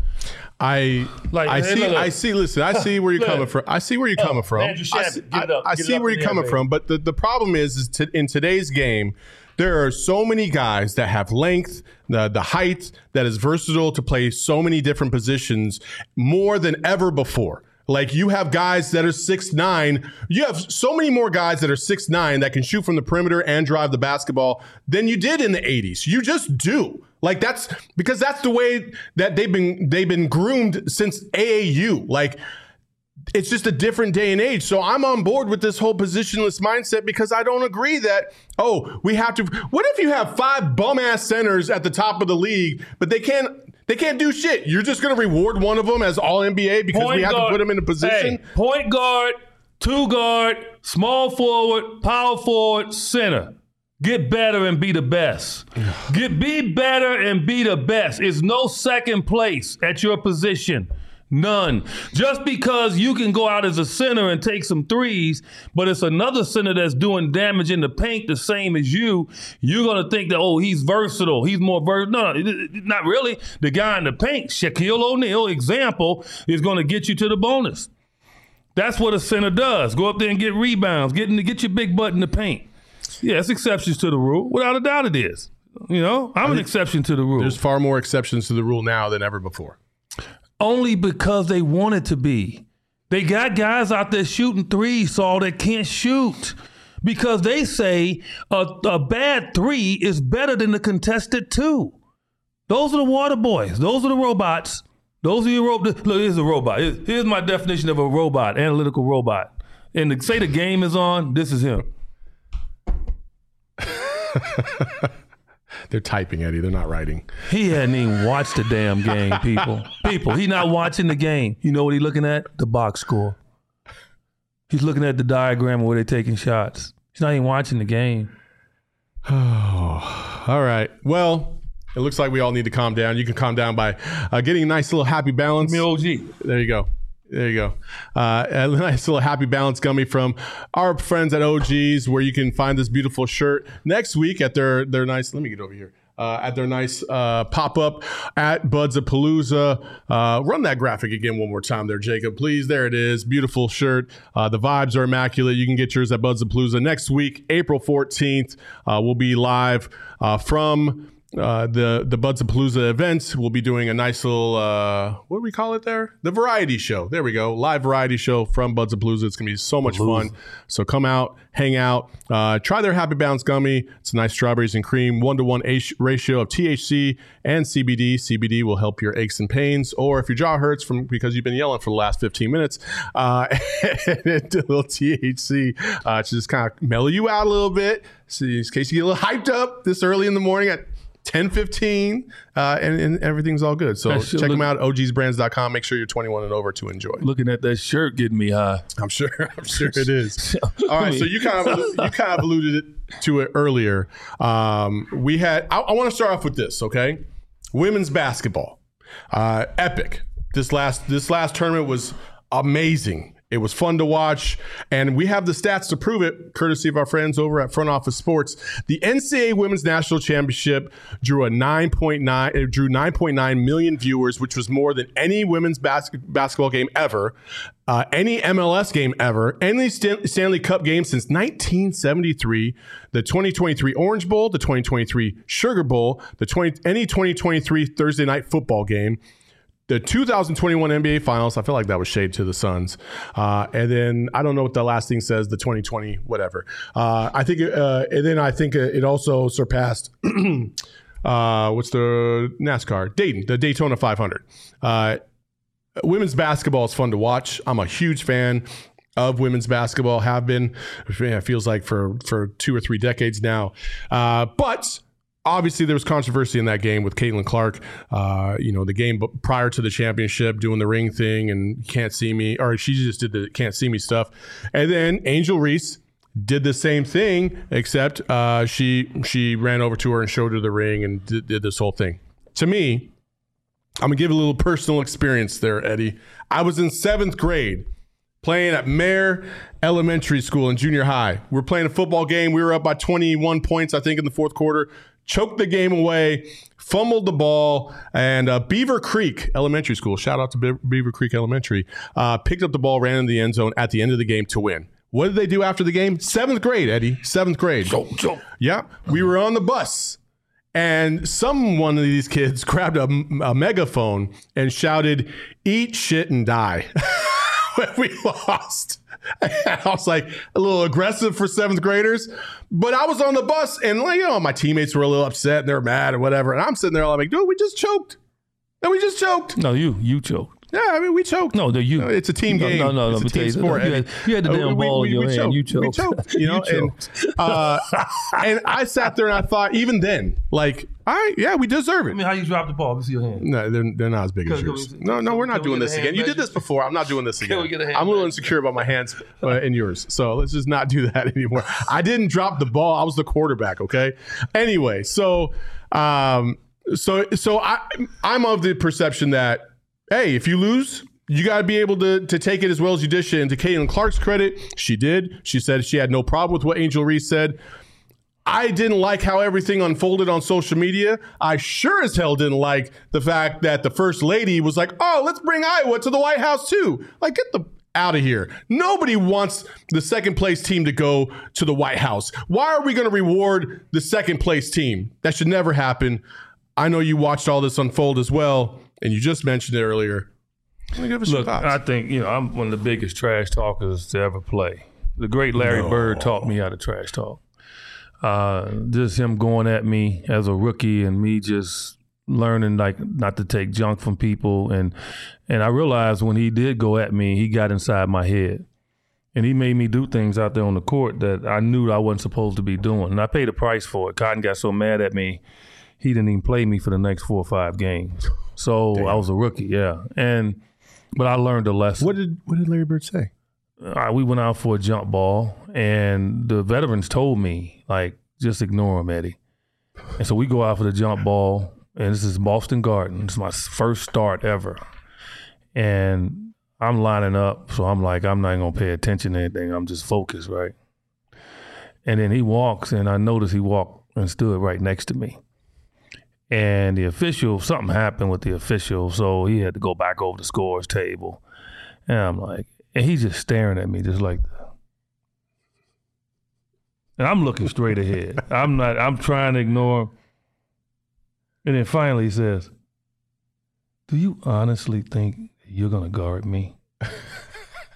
I Like, I see look, look. I see listen I see where you're coming from I see where you're coming from I see, give it up. I it see where you're coming from but the, the problem is is to, in today's game there are so many guys that have length the the height that is versatile to play so many different positions more than ever before like you have guys that are six nine. You have so many more guys that are six nine that can shoot from the perimeter and drive the basketball than you did in the 80s. You just do. Like that's because that's the way that they've been they've been groomed since AAU. Like it's just a different day and age. So I'm on board with this whole positionless mindset because I don't agree that, oh, we have to what if you have five bum ass centers at the top of the league, but they can't they can't do shit. You're just gonna reward one of them as all NBA because we have to put them in a position. Hey, point guard, two guard, small forward, power forward, center. Get better and be the best. Get be better and be the best. It's no second place at your position. None. Just because you can go out as a center and take some threes, but it's another center that's doing damage in the paint the same as you, you're gonna think that oh he's versatile, he's more versatile. No, no, it- it- not really. The guy in the paint, Shaquille O'Neal, example, is gonna get you to the bonus. That's what a center does. Go up there and get rebounds, get in, get your big butt in the paint. Yeah, it's exceptions to the rule. Without a doubt, it is. You know, I'm an exception to the rule. There's far more exceptions to the rule now than ever before. Only because they want it to be. They got guys out there shooting threes, Saul, that can't shoot because they say a, a bad three is better than the contested two. Those are the water boys. Those are the robots. Those are your robots. Look, here's a robot. Here's, my definition of a robot, analytical robot. And say the game is on, this is him. They're typing, Eddie. They're not writing. He hadn't even watched the damn game, people. People, he not watching the game. You know what he looking at? The box score. He's looking at the diagram of where they're taking shots. He's not even watching the game. Oh, All right. Well, it looks like we all need to calm down. You can calm down by uh, getting a nice little happy balance. Me OG. There you go. There you go. Uh, a nice little happy balance gummy from our friends at OGs, where you can find this beautiful shirt next week at their their nice. Let me get over here. uh, at their nice uh, pop up at Buds of Palooza. Uh, run that graphic again one more time there, Jacob. Please. There it is. Beautiful shirt. Uh, the vibes are immaculate. You can get yours at Buds of Palooza next week, April 14th. Uh, we'll be live uh, from uh, the the Buds of Palooza events. We'll be doing a nice little uh, what do we call it there? The variety show. There we go, live variety show from Buds of Palooza. It's gonna be so much fun. So come out, hang out, uh, try their Happy Bounce gummy. It's a nice strawberries and cream, one to one ratio of THC and CBD. CBD will help your aches and pains, or if your jaw hurts from because you've been yelling for the last 15 minutes, uh, a little THC uh, to just kind of mellow you out a little bit. So in case you get a little hyped up this early in the morning at 10 15 uh, and, and everything's all good. So check them look- out ogsbrands.com make sure you're 21 and over to enjoy. Looking at that shirt getting me high. i'm sure i'm sure it is. All right so you kind of you kind of alluded it, to it earlier. Um, we had i, I want to start off with this okay? Women's basketball. Uh, epic. This last this last tournament was amazing it was fun to watch, and we have the stats to prove it, courtesy of our friends over at Front Office Sports. The NCAA Women's National Championship drew a 9.9 it drew 9.9 million viewers, which was more than any women's bas- basketball game ever, uh, any MLS game ever, any Stan- Stanley Cup game since 1973, the 2023 Orange Bowl, the 2023 Sugar Bowl, the 20 any 2023 Thursday night football game the 2021 NBA Finals. I feel like that was shade to the Suns. Uh, and then I don't know what the last thing says. The 2020 whatever. Uh, I think. Uh, and then I think it also surpassed. uh, what's the NASCAR? Dayton, the Daytona 500. Uh, women's basketball is fun to watch. I'm a huge fan of women's basketball. Have been. It feels like for for two or three decades now. Uh, but obviously there was controversy in that game with Caitlin Clark. Uh, you know, the game prior to the championship, doing the ring thing and can't see me, or she just did the can't see me stuff. And then Angel Reese did the same thing, except uh, she she ran over to her and showed her the ring and did, did this whole thing. To me, I'm gonna give a little personal experience there, Eddie. I was in seventh grade playing at Mare Elementary School in junior high. We are playing a football game. We were up by 21 points, I think, in the fourth quarter. Choked the game away, fumbled the ball, and uh, Beaver Creek Elementary School, shout out to Be- Beaver Creek Elementary, uh, picked up the ball, ran in the end zone at the end of the game to win. What did they do after the game? Seventh grade, Eddie. Seventh grade. Yeah, we were on the bus, and someone of these kids grabbed a, a megaphone and shouted, "Eat shit and die." we lost. I was like a little aggressive for seventh graders, but I was on the bus and like you know my teammates were a little upset and they're mad or whatever, and I'm sitting there all like, dude, we just choked, and we just choked. No, you you choked. Yeah, I mean we choked. No, they're you. No, it's a team No, game. no, no, no. It's let a me team tell you, sport. you Eddie. had- you had the Uh, damn ball in your hand. You We choked. choked. You know, You and uh, and I sat there and I thought, even then, like, all right, yeah, we deserve it. I mean, how you drop the ball? Let me see your hand. No, they're, they're not as big as Can- can yours. we- No, no, we're not can we doing this hand again. You did this before. I'm not doing this again. we get a hand I'm a little insecure about my hands uh, and yours. So let's just not do that anymore. I didn't drop the ball. I was the quarterback. Okay. Anyway, so um, so so I I'm of the perception that hey, if you lose. You got to be able to, to take it as well as you dish it. And to Caitlin Clark's credit, she did. She said she had no problem with what Angel Reese said. I didn't like how everything unfolded on social media. I sure as hell didn't like the fact that the first lady was like, "Oh, let's bring Iowa to the White House too." Like, get the out of here. Nobody wants the second place team to go to the White House. Why are we going to reward the second place team? That should never happen. I know you watched all this unfold as well, and you just mentioned it earlier. Look. I think you know I'm one of the biggest trash talkers to ever play. The great Larry Bird taught me how to trash talk. Uh, just him going at me as a rookie and me just learning like not to take junk from people and and I realized when he did go at me, he got inside my head. And he made me do things out there on the court that I knew I wasn't supposed to be doing. And I paid a price for it. Cotton got so mad at me, he didn't even play me for the next four or five games. So I was a rookie, yeah. And but I learned a lesson. what did what did Larry Bird say? Uh, we went out for a jump ball, and the veterans told me, like, just ignore him, Eddie. And so we go out for the jump ball, and this is Boston Garden. It's my first start ever. And I'm lining up, so I'm like, I'm not going to pay attention to anything. I'm just focused, right? And then he walks, and I notice he walked and stood right next to me. And the official something happened with the official, so he had to go back over the scores table. And I'm like, and he's just staring at me just like. And I'm looking straight ahead. I'm not. I'm trying to ignore. Him. And then finally he says, "Do you honestly think you're gonna guard me?"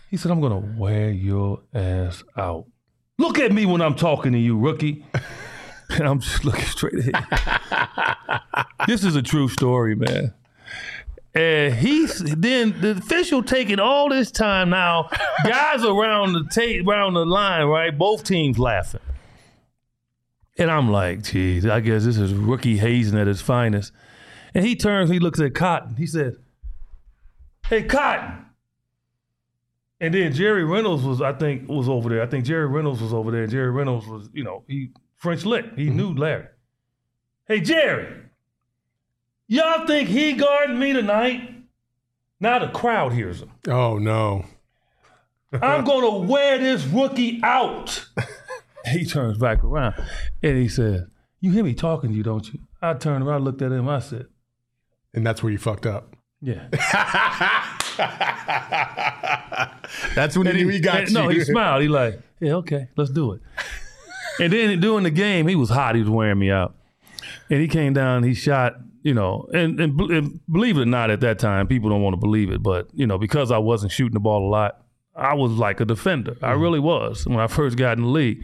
he said, "I'm gonna wear your ass out. Look at me when I'm talking to you, rookie." And I'm just looking straight ahead. this is a true story, man. And he's then the official taking all this time now. Guys around the tape, around the line, right? Both teams laughing. And I'm like, geez, I guess this is rookie hazing at his finest. And he turns, he looks at Cotton. He said, Hey, Cotton. And then Jerry Reynolds was, I think, was over there. I think Jerry Reynolds was over there. Jerry Reynolds was, you know, he French Lick. He mm-hmm. knew Larry. Hey, Jerry, y'all think he guarding me tonight? Now the crowd hears him. Oh, no. I'm going to wear this rookie out. he turns back around and he says, You hear me talking to you, don't you? I turned around, looked at him, I said, And that's where you fucked up. Yeah. that's when he he got and, you. No, he smiled. He like, Yeah, okay, let's do it and then during the game, he was hot. He was wearing me out. And he came down, he shot, you know, and, and, and believe it or not, at that time, people don't want to believe it, but, you know, because I wasn't shooting the ball a lot, I was like a defender. Mm-hmm. I really was when I first got in the league.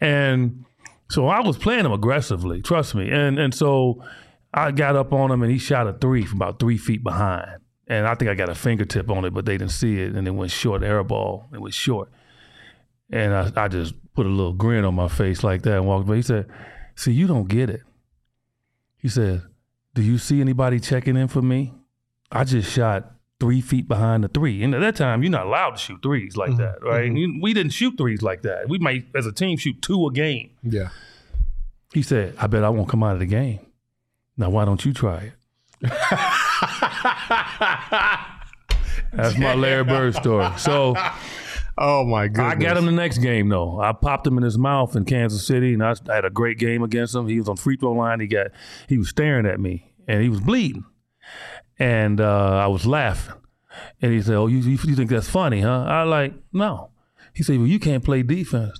And so I was playing him aggressively, trust me. And and so I got up on him and he shot a three from about three feet behind. And I think I got a fingertip on it, but they didn't see it. And it went short, air ball. It was short. And I, I just put a little grin on my face like that and walked away. He said, See, you don't get it. He said, Do you see anybody checking in for me? I just shot three feet behind the three. And at that time, you're not allowed to shoot threes like mm-hmm. that, right? Mm-hmm. We didn't shoot threes like that. We might, as a team, shoot two a game. Yeah. He said, I bet I won't come out of the game. Now, why don't you try it? That's my Larry Bird story. So Oh my goodness! I got him the next game though. I popped him in his mouth in Kansas City, and I, I had a great game against him. He was on free throw line. He got he was staring at me, and he was bleeding, and uh, I was laughing. And he said, "Oh, you, you think that's funny, huh?" I like no. He said, "Well, you can't play defense."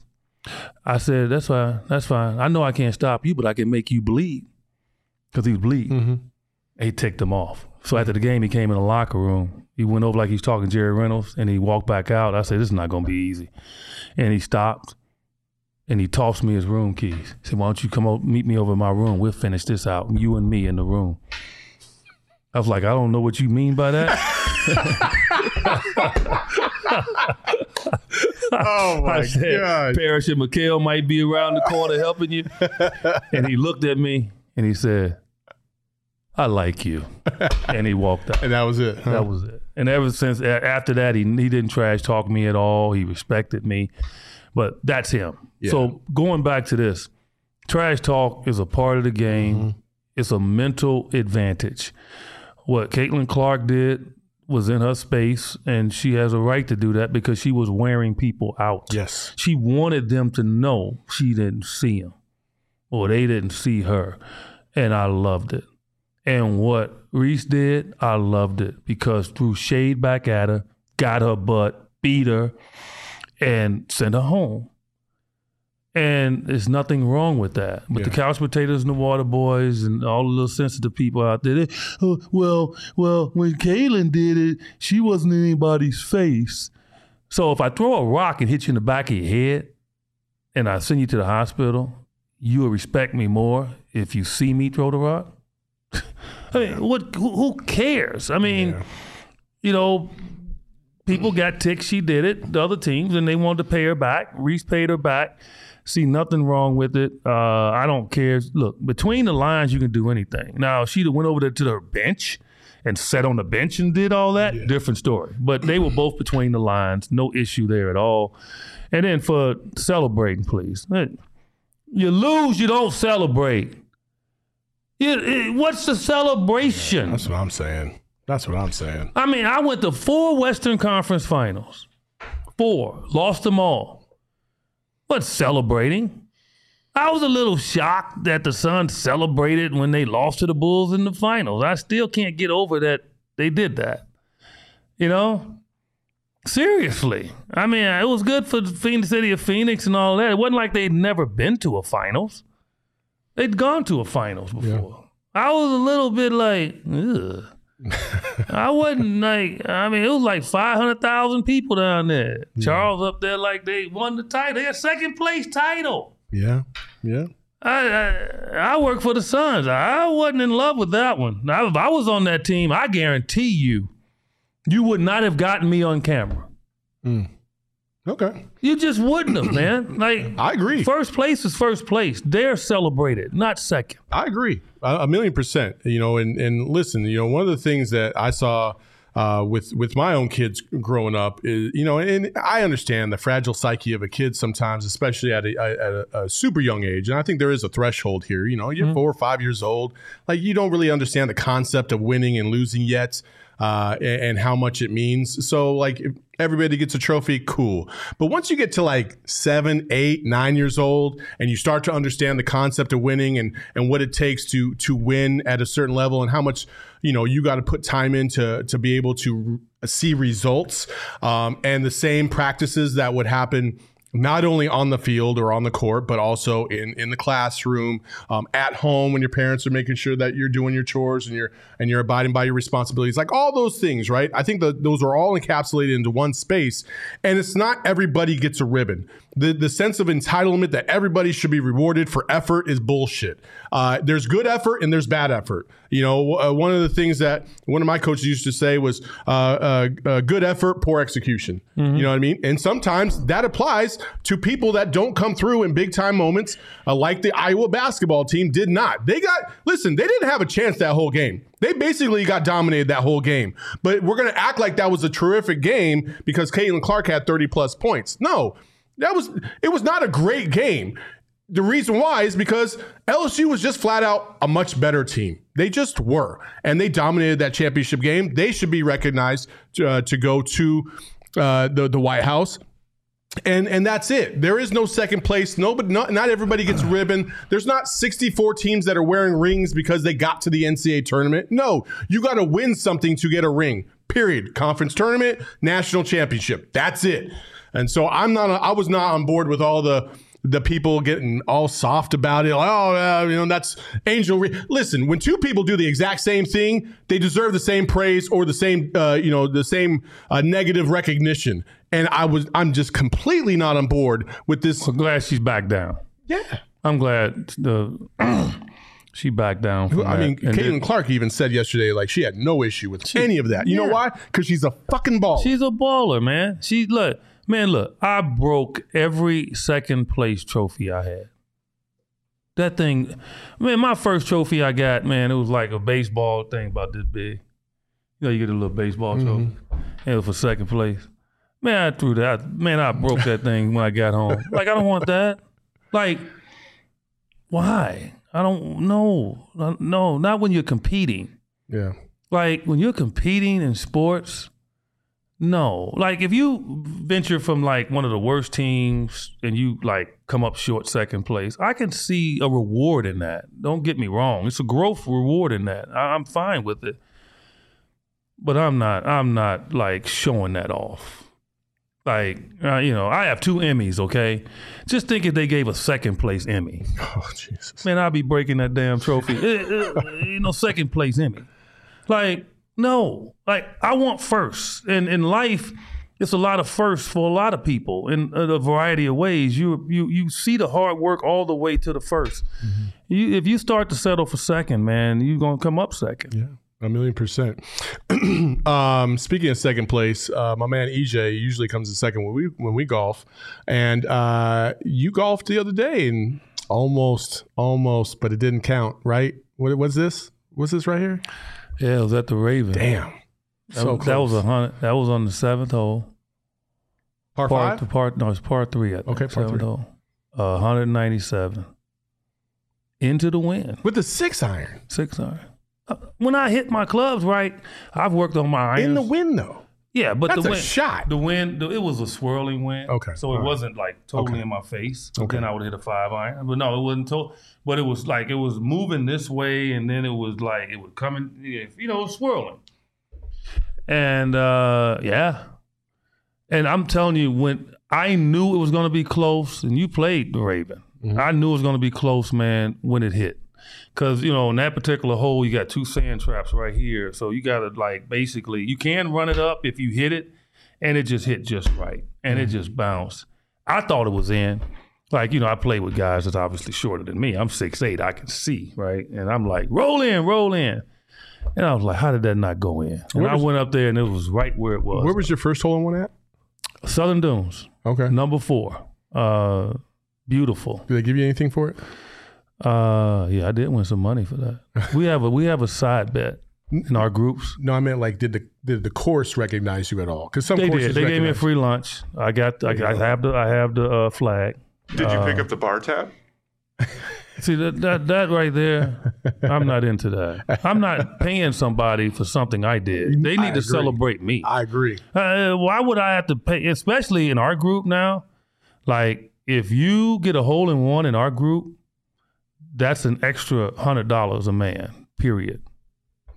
I said, "That's fine. That's fine. I know I can't stop you, but I can make you bleed." Because he was bleeding. Mm-hmm. He ticked him off. So after the game, he came in the locker room. He went over like he was talking to Jerry Reynolds, and he walked back out. I said, "This is not going to be easy." And he stopped, and he tossed me his room keys. He said, "Why don't you come over, meet me over in my room? We'll finish this out, you and me in the room." I was like, "I don't know what you mean by that." oh my I said, god! Parrish and McHale might be around the corner helping you. and he looked at me and he said, I like you. and he walked out. And that was it. Huh? That was it. And ever since after that, he he didn't trash talk me at all. He respected me. But that's him. Yeah. So going back to this, trash talk is a part of the game. Mm-hmm. It's a mental advantage. What Caitlin Clark did was in her space, and she has a right to do that because she was wearing people out. Yes. She wanted them to know she didn't see them or they didn't see her. And I loved it. And what Reese did, I loved it because threw shade back at her, got her butt, beat her, and sent her home. And there's nothing wrong with that. But yeah. the couch potatoes and the water boys and all the little sensitive people out there, they, oh, well, well, when Caitlin did it, she wasn't in anybody's face. So if I throw a rock and hit you in the back of your head and I send you to the hospital, you will respect me more if you see me throw the rock I mean, what? Who, who cares? I mean, yeah. you know, people got ticked. She did it. The other teams, and they wanted to pay her back. Reese paid her back. See nothing wrong with it. Uh, I don't care. Look, between the lines, you can do anything. Now, she went over there to her bench and sat on the bench and did all that. Yeah. Different story. But they were both between the lines. No issue there at all. And then for celebrating, please. You lose, you don't celebrate. It, it, what's the celebration? That's what I'm saying. That's what I'm saying. I mean, I went to four Western Conference finals. Four. Lost them all. What's celebrating? I was a little shocked that the Suns celebrated when they lost to the Bulls in the finals. I still can't get over that they did that. You know? Seriously. I mean, it was good for the Phoenix City of Phoenix and all that. It wasn't like they'd never been to a finals. They'd gone to a finals before. I was a little bit like, ugh. I wasn't like, I mean, it was like 500,000 people down there. Charles up there like they won the title. They had second place title. Yeah. Yeah. I, I I work for the Suns. I wasn't in love with that one. Now, if I was on that team, I guarantee you, you would not have gotten me on camera. Mm. Okay. You just wouldn't have, man. Like I agree. first place is first place. They're celebrated, not second. I agree, a, a million percent. You know, and and listen, you know, one of the things that I saw uh, with with my own kids growing up is, you know, and I understand the fragile psyche of a kid sometimes, especially at a, at a, a super young age. And I think there is a threshold here. You know, you're four or five years old, like you don't really understand the concept of winning and losing yet. Uh, and, and how much it means. So, like, everybody gets a trophy, cool. But once you get to like seven, eight, nine years old, and you start to understand the concept of winning and and what it takes to to win at a certain level, and how much you know you got to put time in to to be able to see results, um, and the same practices that would happen not only on the field or on the court, but also in, in the classroom, um, at home when your parents are making sure that you're doing your chores and you're and you're abiding by your responsibilities, like all those things, right? I think that those are all encapsulated into one space, and it's not everybody gets a ribbon. The the sense of entitlement that everybody should be rewarded for effort is bullshit. Uh, there's good effort and there's bad effort. You know, uh, one of the things that one of my coaches used to say was uh, uh, uh, good effort, poor execution. You know what I mean? And sometimes that applies to people that don't come through in big time moments, uh, like the Iowa basketball team did not. They got, listen, they didn't have a chance that whole game. They basically got dominated that whole game. But we're going to act like that was a terrific game because Caitlin Clark had 30 plus points. No, that was, it was not a great game. The reason why is because LSU was just flat out a much better team. They just were, and they dominated that championship game. They should be recognized to, uh, to go to uh, the the White House. And and that's it. There is no second place. Nobody, not, not everybody gets ribbon. There's not 64 teams that are wearing rings because they got to the NCAA tournament. No, you got to win something to get a ring. Period. Conference tournament, national championship. That's it. And so I'm not. I was not on board with all the the people getting all soft about it. Like, oh, uh, you know, that's angel. Re-. Listen, when two people do the exact same thing, they deserve the same praise or the same, uh, you know, the same uh, negative recognition. And I was, I'm just completely not on board with this. I'm glad she's back down. Yeah. I'm glad the she backed down. I that. mean, And Caitlin Clark even said yesterday, like she had no issue with any of that. You know why? Because she's a fucking ball. She's a baller, man. She look, man, look. I broke every second place trophy I had. That thing, man. My first trophy I got, man, it was like a baseball thing about this big. You know, you get a little baseball mm-hmm. trophy. And it was for second place. Man, I threw that. Man, I broke that thing when I got home. Like, I don't want that. Like, why? I don't know. No, not when you're competing. yeah. Like when you're competing in sports, no. Like if you venture from like one of the worst teams and you like come up short second place, I can see a reward in that. Don't get me wrong. It's a growth reward in that. I, I'm fine with it. But I'm not I'm not like showing that off. Like uh, you know, I have two Emmys, okay? Just think if they gave a second place Emmy. Oh Jesus. Man, I'll be breaking that damn trophy. Eh, eh, you know, second place Emmy. Like, no. Like, I want first. And in life, it's a lot of firsts for a lot of people in a variety of ways. You you you see the hard work all the way to the 1st You, if you start to settle for second, man, you're gonna come up second. Yeah, a million percent. um, speaking of second place, uh, my man EJ usually comes in second when we when we golf, and uh, you golfed the other day and almost, almost, but it didn't count, right? What was this? What's this right here? Yeah, it was at the Raven. Damn, That, so was, that was a hundred. That was on the seventh hole. par Part five. the part no, it's part three. I think, Okay, par seventh three. hole. Uh, 197 into the wind. with the six iron Six iron. Uh, When I hit my clubs right, I've worked on my irons. in the wind though. Yeah, but That's the wind, shot. The wind, the, it was a swirling wind. Okay, so it right. wasn't like totally Okay. in my face. Okay. Then I would hit a five iron. But no, it wasn't. To- but it was like it was moving this way, and then it was like it would come in. You know, swirling. And uh yeah, and I'm telling you, when I knew it was going to be close, and you played the Raven, Mm-hmm. I knew it was going to be close, man, when it hit. Cause you know in that particular hole you got two sand traps right here, so you got to like basically you can run it up if you hit it, and it just hit just right, and it just bounced. I thought it was in. Like you know, I play with guys that's obviously shorter than me. I'm six eight, I can see right, and I'm like roll in, roll in, and I was like, how did that not go in? And Where I was- went up there and it was right where it was. Where was your first hole in one at? Southern Dunes, Okay. number four, uh, beautiful. Did they give you anything for it? Uh, yeah, I did win some money for that. We have a we have a side bet in our groups. No, I meant like did the did the course recognize you at all? Because some They courses did. They gave me a free lunch. I got. I, I have the. I have the uh, flag. Did you pick up the bar tab? See that, that that right there. I'm not into that. I'm not paying somebody for something I did. They I need to agree. celebrate me. I agree. Uh, why would I have to pay? Especially in our group now. Like if you get a hole in one in our group, that's an extra hundred dollars a man. Period.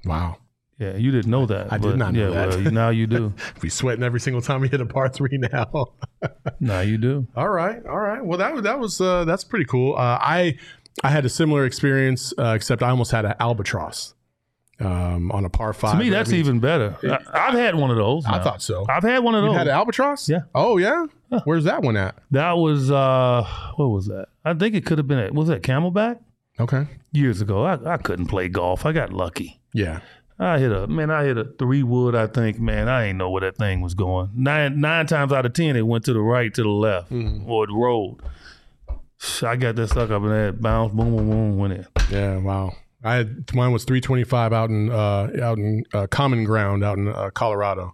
Wow. Yeah, you didn't know that. I did but not know yeah, that. Well, now you do. Be sweating every single time we hit a par three now. now you do. all right, all right. Well, that was that was uh, that's pretty cool. Uh, I I had a similar experience, uh, except I almost had an albatross um, on a par five. To me, That that's means- even better. I, I've had one of those. I thought so. I've had one of You those. had an albatross? Yeah. Oh yeah. Where's that one at? that was uh, what was that? I think it could have been. At, was that Camelback? Okay. Years ago, I, I couldn't play golf. I got lucky. Yeah. I hit a man. I hit a three wood. I think man. I ain't know where that thing was going. Nine nine times out of ten, it went to the right, to the left, or it rolled. I got that stuck up in that bounce, boom, boom, boom, went in. Yeah. Wow. I had mine was 325 out in uh, out in uh, Common Ground out in uh, Colorado,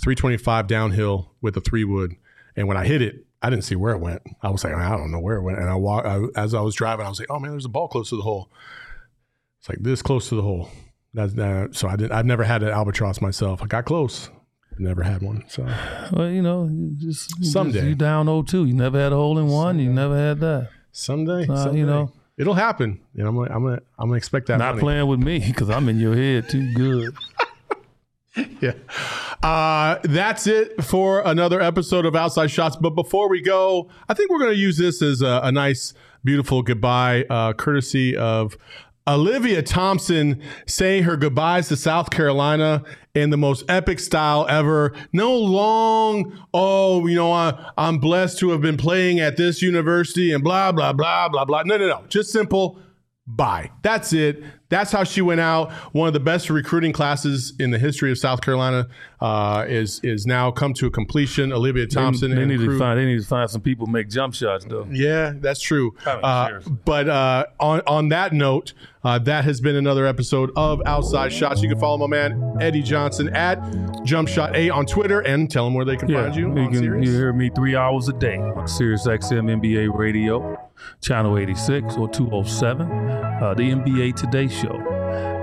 325 downhill with a three wood, and when I hit it, I didn't see where it went. I was like, I don't know where it went, and I walk I, as I was driving, I was like, oh man, there's a ball close to the hole. It's like this close to the hole. That's that. So I didn't. I've never had an albatross myself. I got close. Never had one. So Well, you know, you just you Someday. just, you down 0-2. You never had a hole in one. You never had that. someday, Uh, someday you know. It'll happen. Know, I'm gonna, I'm gonna, I'm gonna expect that. Not money. playing with me because I'm in your head too good. Yeah. Uh, that's it for another episode of Outside Shots. But before we go, I think we're going to use this as a, a nice, beautiful goodbye, uh, courtesy of Olivia Thompson saying her goodbyes to South Carolina in the most epic style ever. No long, oh, you know, I, I'm blessed to have been playing at this university and blah, blah, blah, blah, blah. No, no, no. Just simple bye. That's it. That's how she went out. One of the best recruiting classes in the history of South Carolina uh, is is now come to a completion. Olivia Thompson they, and need to find. They need to find some people make jump shots though. Yeah, that's true. Uh, but uh, on on that note, uh, that has been another episode of Outside Shots. You can follow my man Eddie Johnson at Jump Shot 8 on Twitter and tell them where they can find you. you can you hear me three hours a day on Sirius XM NBA Radio, channel 86 or 207, uh, the NBA Today Show.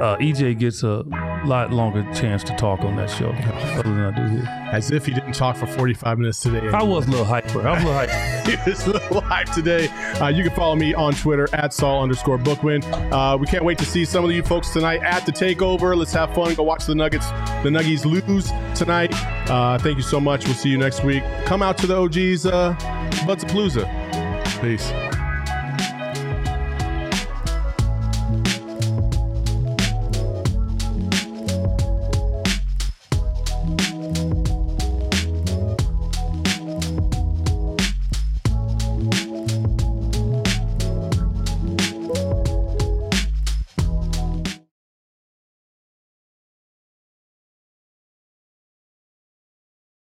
Uh, EJ gets a lot longer chance to talk on that show other than I do here. As if he didn't talk for 45 minutes today. I was a little hyper. I was a little hyper. He was a little today. Uh, you can follow me on Twitter at Saul underscore Bookman. Uh, we can't wait to see some of you folks tonight at the Takeover. Let's have fun. Go watch the Nuggets, the Nuggies lose tonight. Uh, thank you so much. We'll see you next week. Come out to the OG's uh, Butts Palooza. Peace.